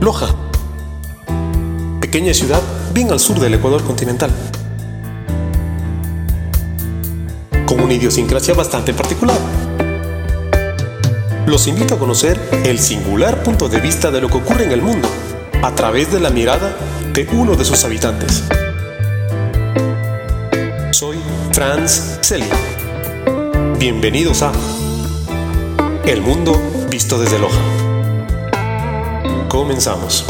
Loja, pequeña ciudad bien al sur del Ecuador continental, con una idiosincrasia bastante particular. Los invito a conocer el singular punto de vista de lo que ocurre en el mundo a través de la mirada de uno de sus habitantes. Soy Franz Selly. Bienvenidos a El Mundo Visto desde Loja. Comenzamos.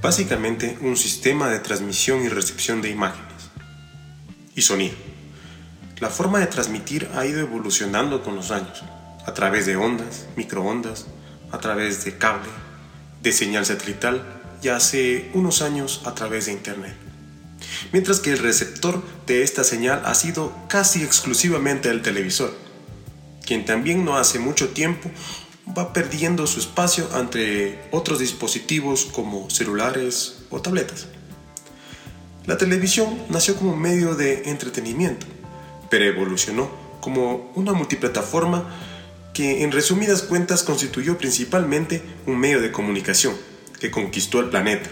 Básicamente un sistema de transmisión y recepción de imágenes y sonido. La forma de transmitir ha ido evolucionando con los años, a través de ondas, microondas, a través de cable, de señal satelital y hace unos años a través de Internet. Mientras que el receptor de esta señal ha sido casi exclusivamente el televisor quien también no hace mucho tiempo va perdiendo su espacio entre otros dispositivos como celulares o tabletas. La televisión nació como medio de entretenimiento, pero evolucionó como una multiplataforma que en resumidas cuentas constituyó principalmente un medio de comunicación que conquistó el planeta.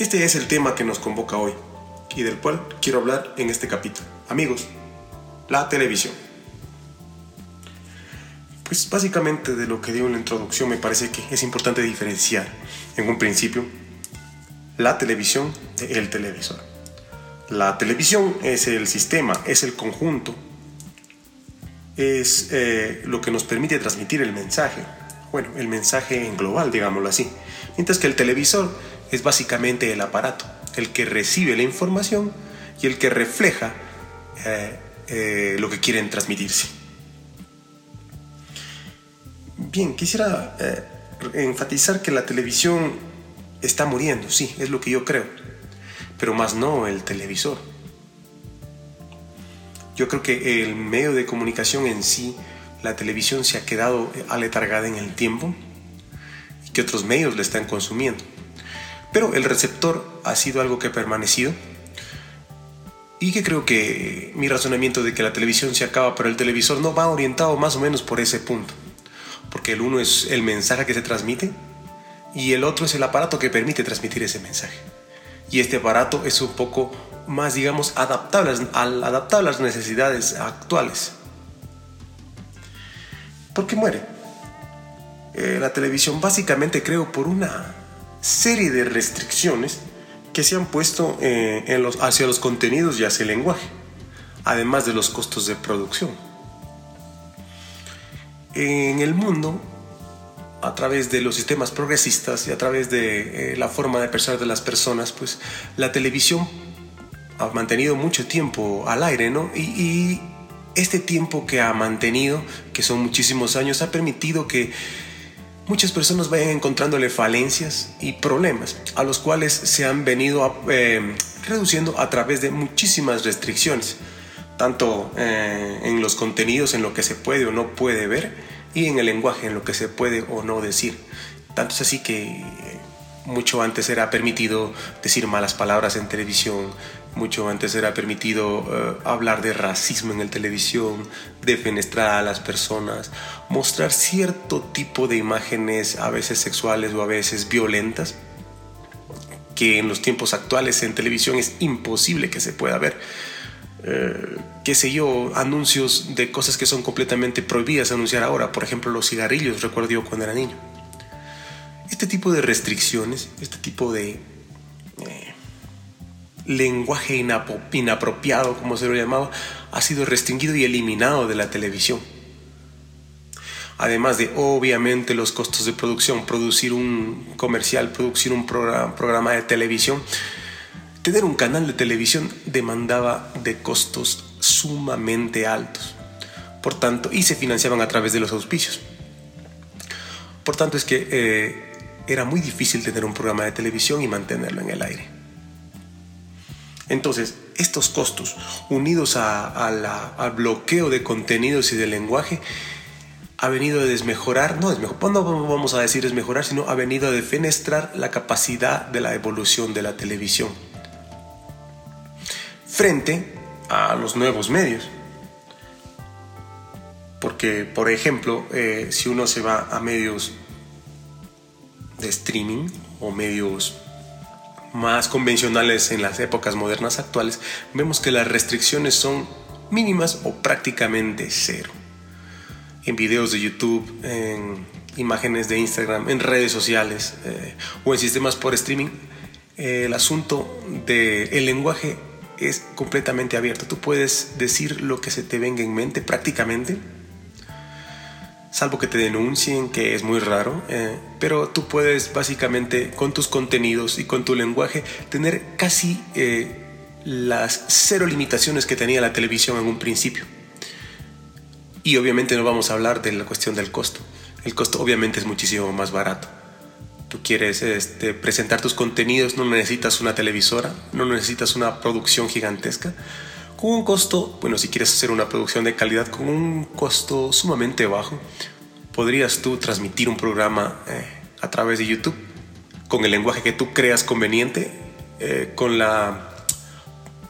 Este es el tema que nos convoca hoy y del cual quiero hablar en este capítulo. Amigos, la televisión. Pues básicamente de lo que digo en la introducción me parece que es importante diferenciar en un principio la televisión del televisor. La televisión es el sistema, es el conjunto, es eh, lo que nos permite transmitir el mensaje, bueno, el mensaje en global, digámoslo así, mientras que el televisor es básicamente el aparato, el que recibe la información y el que refleja eh, eh, lo que quieren transmitirse. Bien, quisiera eh, enfatizar que la televisión está muriendo, sí, es lo que yo creo, pero más no el televisor. Yo creo que el medio de comunicación en sí, la televisión se ha quedado aletargada en el tiempo y que otros medios la están consumiendo. Pero el receptor ha sido algo que ha permanecido y que creo que mi razonamiento de que la televisión se acaba, pero el televisor no va orientado más o menos por ese punto porque el uno es el mensaje que se transmite y el otro es el aparato que permite transmitir ese mensaje. Y este aparato es un poco más, digamos, adaptable, adaptable a las necesidades actuales. ¿Por qué muere? Eh, la televisión básicamente creo por una serie de restricciones que se han puesto eh, hacia los contenidos y hacia el lenguaje, además de los costos de producción en el mundo, a través de los sistemas progresistas y a través de eh, la forma de pensar de las personas, pues la televisión ha mantenido mucho tiempo al aire, ¿no? Y, este tiempo que ha mantenido, que son muchísimos años, ha permitido que muchas personas vayan encontrándole falencias y problemas, a los cuales se han venido eh, reduciendo a través de muchísimas restricciones tanto eh, en los contenidos, en lo que se puede o no puede ver, y en el lenguaje, en lo que se puede o no decir. Tanto es así que mucho antes era permitido decir malas palabras en televisión, mucho antes era permitido eh, hablar de racismo en la televisión, defenestrar a las personas, mostrar cierto tipo de imágenes, a veces sexuales o a veces violentas, que en los tiempos actuales en televisión es imposible que se pueda ver. Eh, qué sé yo, anuncios de cosas que son completamente prohibidas anunciar ahora, por ejemplo los cigarrillos, recuerdo yo cuando era niño. Este tipo de restricciones, este tipo de eh, lenguaje inapropiado, como se lo llamaba, ha sido restringido y eliminado de la televisión. Además de, obviamente, los costos de producción, producir un comercial, producir un programa de televisión, Tener un canal de televisión demandaba de costos sumamente altos. Por tanto, y se financiaban a través de los auspicios. Por tanto, es que eh, era muy difícil tener un programa de televisión y mantenerlo en el aire. Entonces, estos costos, unidos al bloqueo de contenidos y de lenguaje, ha venido a desmejorar, no, desmejorar, no vamos a decir desmejorar, sino ha venido a defenestrar la capacidad de la evolución de la televisión frente a los nuevos medios. Porque, por ejemplo, eh, si uno se va a medios de streaming o medios más convencionales en las épocas modernas actuales, vemos que las restricciones son mínimas o prácticamente cero. En videos de YouTube, en imágenes de Instagram, en redes sociales eh, o en sistemas por streaming, el asunto del el lenguaje es completamente abierto. Tú puedes decir lo que se te venga en mente prácticamente, salvo que te denuncien, que es muy raro, eh, pero tú puedes básicamente con tus contenidos y con tu lenguaje tener casi las cero limitaciones que tenía la televisión en un principio. Y obviamente no vamos a hablar de la cuestión del costo. El costo obviamente es muchísimo más barato. Tú quieres este, presentar tus contenidos, no necesitas una televisora, no necesitas una producción gigantesca. Con un costo, bueno, si quieres hacer una producción de calidad con un costo sumamente bajo, podrías tú transmitir un programa eh, a través de YouTube con el lenguaje que tú creas conveniente, eh, con la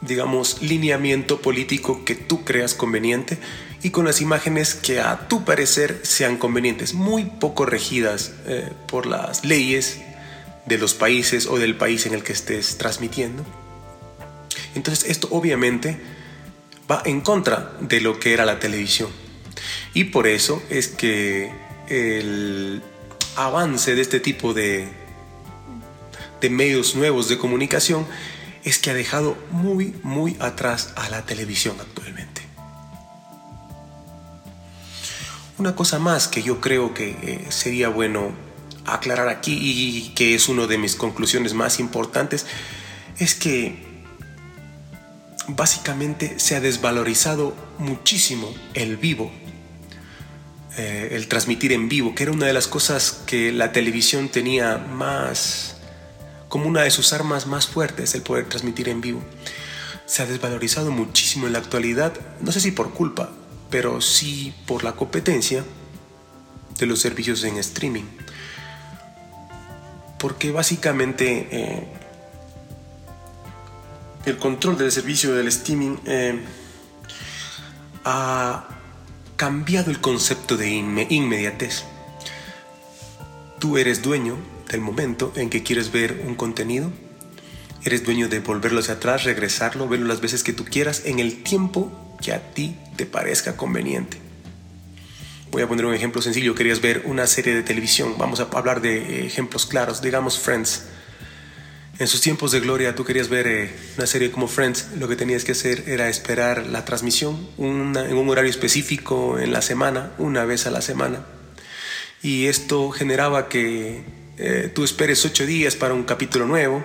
digamos, lineamiento político que tú creas conveniente y con las imágenes que a tu parecer sean convenientes, muy poco regidas eh, por las leyes de los países o del país en el que estés transmitiendo. Entonces esto obviamente va en contra de lo que era la televisión. Y por eso es que el avance de este tipo de, de medios nuevos de comunicación es que ha dejado muy, muy atrás a la televisión actualmente. Una cosa más que yo creo que eh, sería bueno aclarar aquí y que es una de mis conclusiones más importantes es que básicamente se ha desvalorizado muchísimo el vivo, eh, el transmitir en vivo, que era una de las cosas que la televisión tenía más como una de sus armas más fuertes el poder transmitir en vivo. Se ha desvalorizado muchísimo en la actualidad, no sé si por culpa, pero sí por la competencia de los servicios en streaming. Porque básicamente eh, el control del servicio del streaming eh, ha cambiado el concepto de inmediatez. Tú eres dueño del momento en que quieres ver un contenido. Eres dueño de volverlo hacia atrás, regresarlo, verlo las veces que tú quieras, en el tiempo que a ti te parezca conveniente. Voy a poner un ejemplo sencillo. Querías ver una serie de televisión. Vamos a hablar de ejemplos claros. Digamos Friends. En sus tiempos de gloria, tú querías ver eh, una serie como Friends. Lo que tenías que hacer era esperar la transmisión en un horario específico en la semana, una vez a la semana. Y esto generaba que eh, tú esperes ocho días para un capítulo nuevo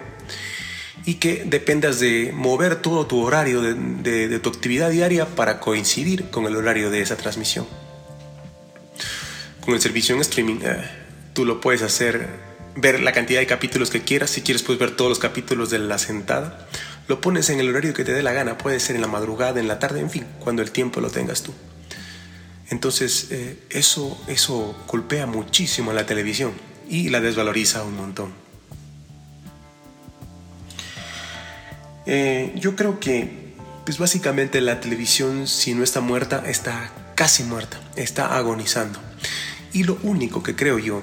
y que dependas de mover todo tu horario de, tu actividad diaria para coincidir con el horario de esa transmisión. Con el servicio en streaming, eh, tú lo puedes hacer, ver la cantidad de capítulos que quieras. Si quieres, puedes ver todos los capítulos de la sentada. Lo pones en el horario que te dé la gana. Puede ser en la madrugada, en la tarde, en fin, cuando el tiempo lo tengas tú. Entonces, eh, eso, eso golpea muchísimo a la televisión y la desvaloriza un montón. Eh, yo creo que, pues básicamente la televisión, si no está muerta, está casi muerta, está agonizando. Y lo único que creo yo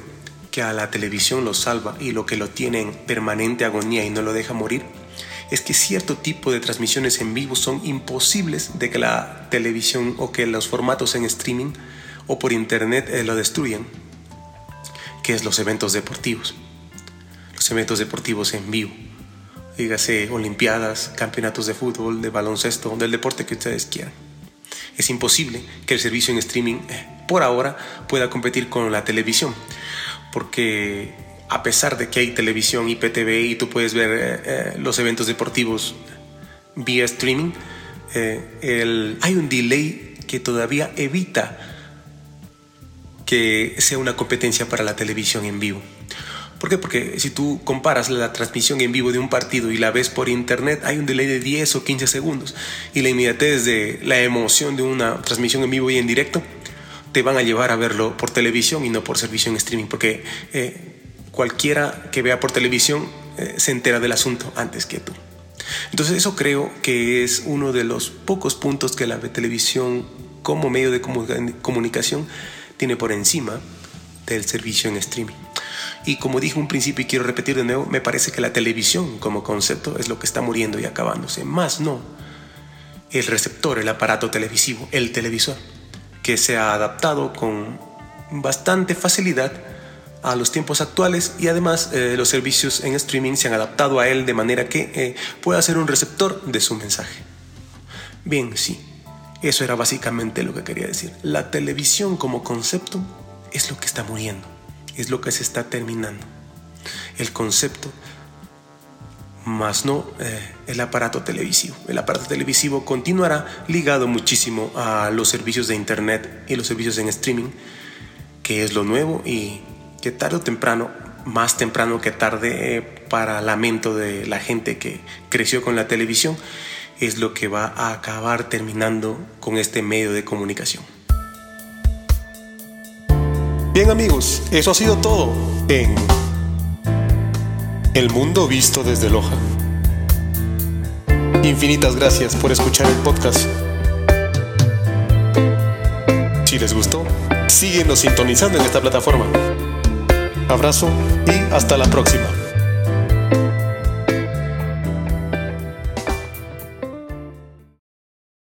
que a la televisión lo salva y lo que lo tiene en permanente agonía y no lo deja morir, es que cierto tipo de transmisiones en vivo son imposibles de que la televisión o que los formatos en streaming o por internet eh, lo destruyan que es los eventos deportivos. Los eventos deportivos en vivo. Dígase olimpiadas, campeonatos de fútbol, de baloncesto, del deporte que ustedes quieran. Es imposible que el servicio en streaming eh, por ahora pueda competir con la televisión. Porque a pesar de que hay televisión IPTV y tú puedes ver eh, eh, los eventos deportivos vía streaming, hay un delay que todavía evita que sea una competencia para la televisión en vivo. ¿Por qué? Porque si tú comparas la transmisión en vivo de un partido y la ves por internet, hay un delay de 10 o 15 segundos. Y la inmediatez de la emoción de una transmisión en vivo y en directo te van a llevar a verlo por televisión y no por servicio en streaming. Porque eh, cualquiera que vea por televisión eh, se entera del asunto antes que tú. Entonces eso creo que es uno de los pocos puntos que la televisión como medio de comunicación tiene por encima del servicio en streaming. Y como dije un principio y quiero repetir de nuevo, me parece que la televisión como concepto es lo que está muriendo y acabándose. Más no el receptor, el aparato televisivo, el televisor, que se ha adaptado con bastante facilidad a los tiempos actuales y además eh, los servicios en streaming se han adaptado a él de manera que eh, pueda ser un receptor de su mensaje. Bien, sí, eso era básicamente lo que quería decir. La televisión como concepto es lo que está muriendo, es lo que se está terminando. El concepto, más no eh, el aparato televisivo. El aparato televisivo continuará ligado muchísimo a los servicios de Internet y los servicios en streaming, que es lo nuevo y que tarde o temprano, más temprano que tarde, eh, para lamento de la gente que creció con la televisión, es lo que va a acabar terminando con este medio de comunicación. Bien amigos, eso ha sido todo en El Mundo Visto desde Loja. Infinitas gracias por escuchar el podcast. Si les gustó, síguenos sintonizando en esta plataforma. Abrazo y hasta la próxima.